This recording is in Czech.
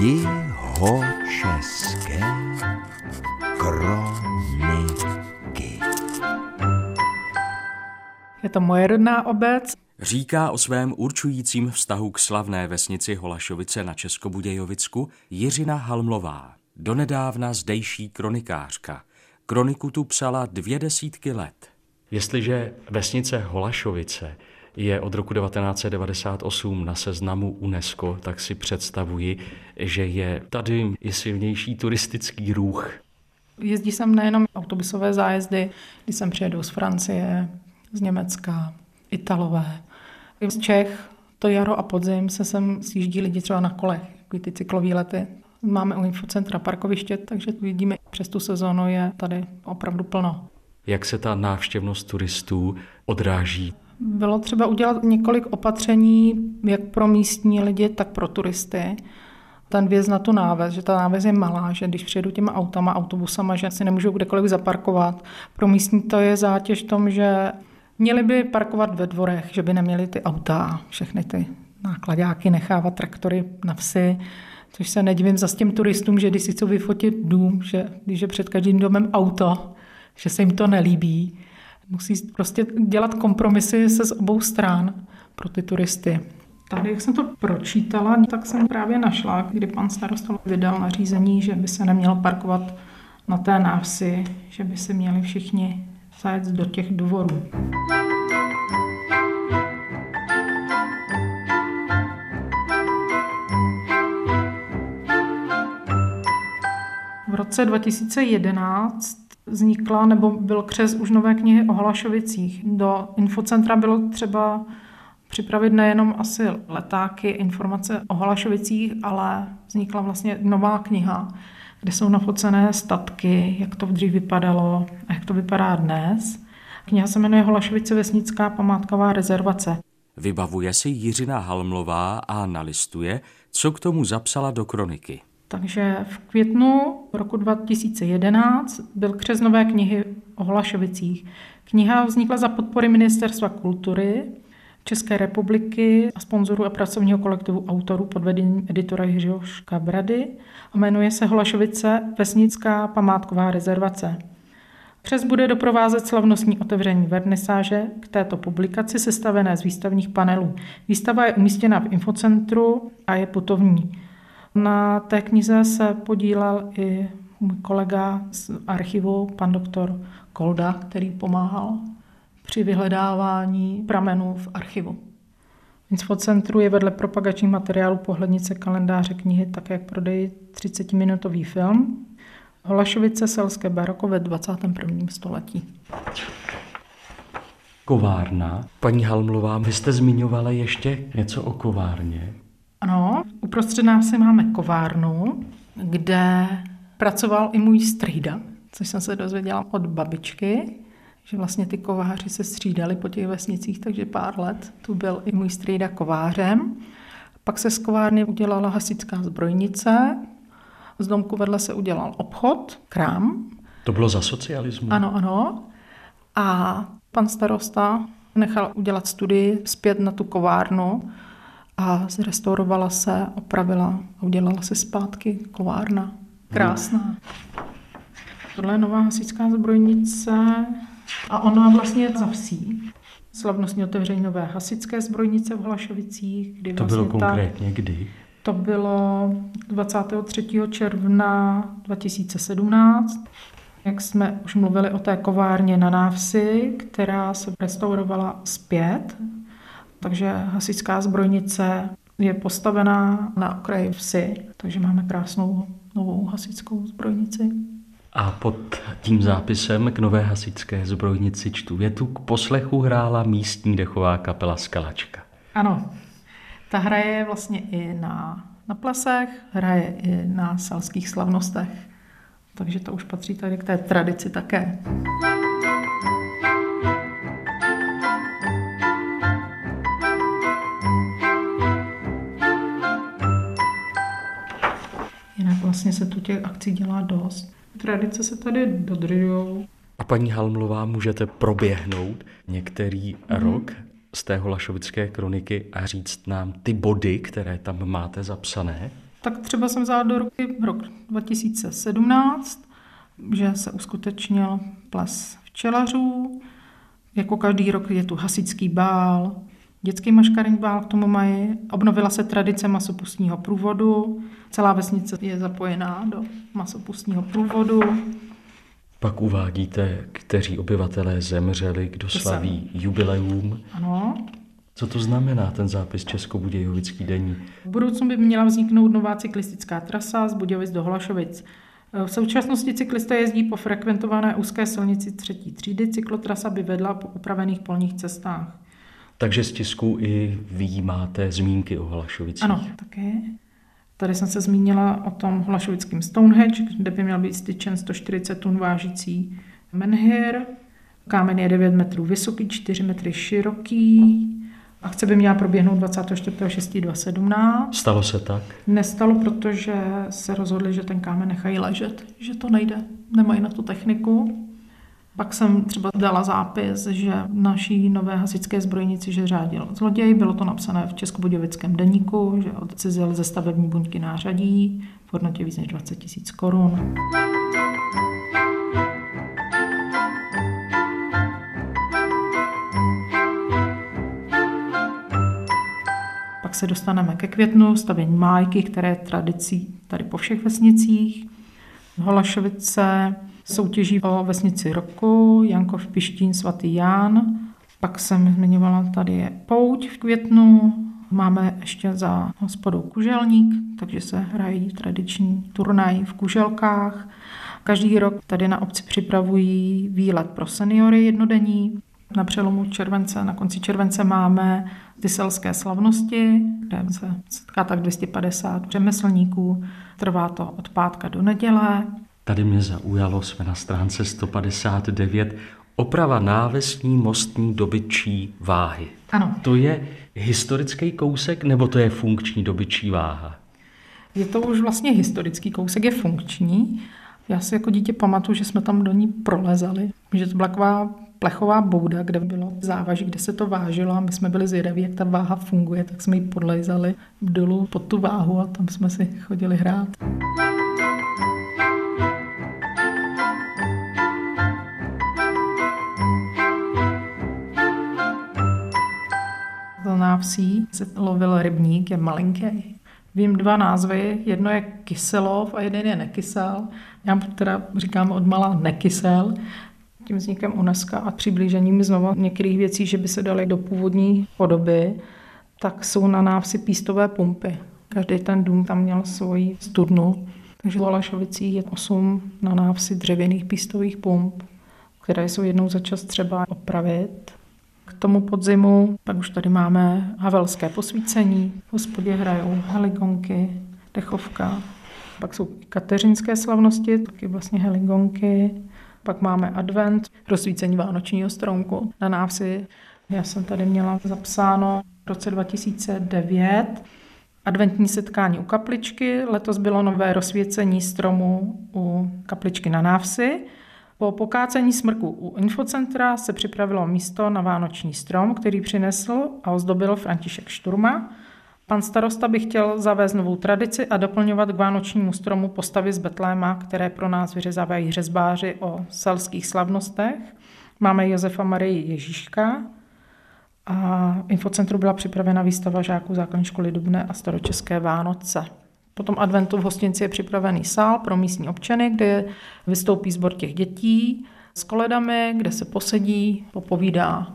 Jihočeské kroniky. Je to moje rodná obec. Říká o svém určujícím vztahu k slavné vesnici Holašovice na Českobudějovicku Jiřina Halmlová, donedávna zdejší kronikářka. Kroniku tu psala dvě desítky let. Jestliže vesnice Holašovice je od roku 1998 na seznamu UNESCO, tak si představuji, že je tady i silnější turistický ruch. Jezdí sem nejenom autobusové zájezdy, když sem přijedou z Francie, z Německa, Italové. I z Čech to jaro a podzim se sem sjíždí lidi třeba na kolech, jako ty cyklový lety. Máme u infocentra parkoviště, takže vidíme, přes tu sezónu je tady opravdu plno. Jak se ta návštěvnost turistů odráží? Bylo třeba udělat několik opatření, jak pro místní lidi, tak pro turisty. Ten věc na tu náves, že ta náves je malá, že když přijedu těma autama, autobusama, že si nemůžou kdekoliv zaparkovat. Pro místní to je zátěž v tom, že měli by parkovat ve dvorech, že by neměli ty auta, všechny ty nákladáky nechávat traktory na vsi, což se nedivím za těm turistům, že když si chcou vyfotit dům, že když je před každým domem auto, že se jim to nelíbí. Musí prostě dělat kompromisy se z obou stran pro ty turisty. Tady, jak jsem to pročítala, tak jsem právě našla, kdy pan starosta vydal nařízení, že by se nemělo parkovat na té návsi, že by se měli všichni zajet do těch dvorů. V roce 2011 vznikla nebo byl křes už nové knihy o Hlašovicích. Do infocentra bylo třeba připravit nejenom asi letáky, informace o Hlašovicích, ale vznikla vlastně nová kniha, kde jsou nafocené statky, jak to dřív vypadalo a jak to vypadá dnes. Kniha se jmenuje Holašovice vesnická památková rezervace. Vybavuje si Jiřina Halmlová a nalistuje, co k tomu zapsala do kroniky. Takže v květnu roku 2011 byl křes nové knihy o Hlašovicích. Kniha vznikla za podpory Ministerstva kultury České republiky a sponzorů a pracovního kolektivu autorů pod vedením editora Jiřího Škabrady a jmenuje se Hlašovice Vesnická památková rezervace. Přes bude doprovázet slavnostní otevření vernisáže k této publikaci sestavené z výstavních panelů. Výstava je umístěna v infocentru a je putovní. Na té knize se podílel i můj kolega z archivu, pan doktor Kolda, který pomáhal při vyhledávání pramenů v archivu. V infocentru je vedle propagačních materiálů pohlednice kalendáře knihy také jak prodej 30-minutový film Holašovice selské baroko ve 21. století. Kovárna. Paní Halmlová, vy jste zmiňovala ještě něco o kovárně. Uprostřed nás máme kovárnu, kde pracoval i můj strýda, což jsem se dozvěděla od babičky, že vlastně ty kováři se střídali po těch vesnicích, takže pár let tu byl i můj strýda kovářem. Pak se z kovárny udělala hasická zbrojnice, z domku vedle se udělal obchod, krám. To bylo za socialismu? Ano, ano. A pan starosta nechal udělat studii zpět na tu kovárnu, a zrestaurovala se, opravila a udělala se zpátky kovárna. Krásná. Tohle je nová hasičská zbrojnice a ona vlastně je za vsí. Slavnostní otevření nové hasičské zbrojnice v Hlašovicích. Kdy to vlastně bylo konkrétně kdy? To bylo 23. června 2017. Jak jsme už mluvili o té kovárně na návsi, která se restaurovala zpět takže hasičská zbrojnice je postavená na okraji vsi, takže máme krásnou novou hasičskou zbrojnici. A pod tím zápisem k nové hasičské zbrojnici čtu větu k poslechu hrála místní dechová kapela Skalačka. Ano, ta hraje vlastně i na, na plesech, hraje i na selských slavnostech, takže to už patří tady k té tradici také. Vlastně se tu těch akcí dělá dost. Tradice se tady dodržují. A paní Halmlová, můžete proběhnout některý mm-hmm. rok z té Holašovické kroniky a říct nám ty body, které tam máte zapsané? Tak třeba jsem vzala do ruky rok 2017, že se uskutečnil ples včelařů. Jako každý rok je tu hasičský bál, dětský maškarní bál k tomu mají. Obnovila se tradice masopustního průvodu. Celá vesnice je zapojená do masopustního průvodu. Pak uvádíte, kteří obyvatelé zemřeli, kdo slaví jubileum. Ano. Co to znamená ten zápis Českobudějovický denní? V budoucnu by měla vzniknout nová cyklistická trasa z Budějovic do Hlašovic. V současnosti cyklisté jezdí po frekventované úzké silnici třetí třídy. Cyklotrasa by vedla po upravených polních cestách. Takže z tisku i vy máte zmínky o Hlašovicích. Ano, také. Tady jsem se zmínila o tom hlašovickém Stonehenge, kde by měl být styčen 140 tun vážící menhir. Kámen je 9 metrů vysoký, 4 metry široký. Akce by měla proběhnout 24.6.2017. Stalo se tak? Nestalo, protože se rozhodli, že ten kámen nechají ležet, že to nejde, nemají na tu techniku. Pak jsem třeba dala zápis, že naší nové hasičské zbrojnici, že řádil zloděj. Bylo to napsané v Českobudějovickém deníku, že odcizil ze stavební buňky nářadí v hodnotě víc než 20 tisíc korun. Pak se dostaneme ke květnu, stavění májky, které je tradicí tady po všech vesnicích. Holašovice, soutěží o vesnici roku, Jankov Pištín, svatý Ján. Pak jsem zmiňovala, tady je pouť v květnu, Máme ještě za hospodou Kuželník, takže se hrají tradiční turnaj v Kuželkách. Každý rok tady na obci připravují výlet pro seniory jednodenní. Na přelomu července, na konci července máme ty selské slavnosti, kde se setká tak 250 řemeslníků. Trvá to od pátka do neděle. Tady mě zaujalo, jsme na stránce 159, oprava návesní mostní dobyčí váhy. Ano. To je historický kousek, nebo to je funkční dobyčí váha? Je to už vlastně historický kousek, je funkční. Já si jako dítě pamatuju, že jsme tam do ní prolezali, že to byla taková plechová bouda, kde bylo závaží, kde se to vážilo a my jsme byli zvědaví, jak ta váha funguje, tak jsme ji podlejzali dolů pod tu váhu a tam jsme si chodili hrát. Návsí se lovil rybník, je malinký. Vím dva názvy, jedno je Kyselov a jeden je Nekysel. Já teda říkám od malá Nekysel. Tím vznikem UNESCO a přiblížením znovu některých věcí, že by se daly do původní podoby, tak jsou na návsi pístové pumpy. Každý ten dům tam měl svoji studnu. Takže v Olašovicích je osm na návsi dřevěných pístových pump, které jsou jednou za čas třeba opravit k tomu podzimu. Pak už tady máme havelské posvícení, v hospodě hrajou heligonky, dechovka. Pak jsou kateřinské slavnosti, taky vlastně heligonky. Pak máme advent, rozsvícení vánočního stromku na návsi. Já jsem tady měla zapsáno v roce 2009 adventní setkání u kapličky. Letos bylo nové rozsvěcení stromu u kapličky na návsi. Po pokácení smrku u infocentra se připravilo místo na vánoční strom, který přinesl a ozdobil František Šturma. Pan starosta by chtěl zavést novou tradici a doplňovat k vánočnímu stromu postavy z Betléma, které pro nás vyřezávají řezbáři o selských slavnostech. Máme Josefa Marii Ježíška a infocentru byla připravena výstava žáků základní školy Dubné a staročeské Vánoce. Potom adventu v hostinci je připravený sál pro místní občany, kde vystoupí sbor těch dětí s koledami, kde se posedí, popovídá.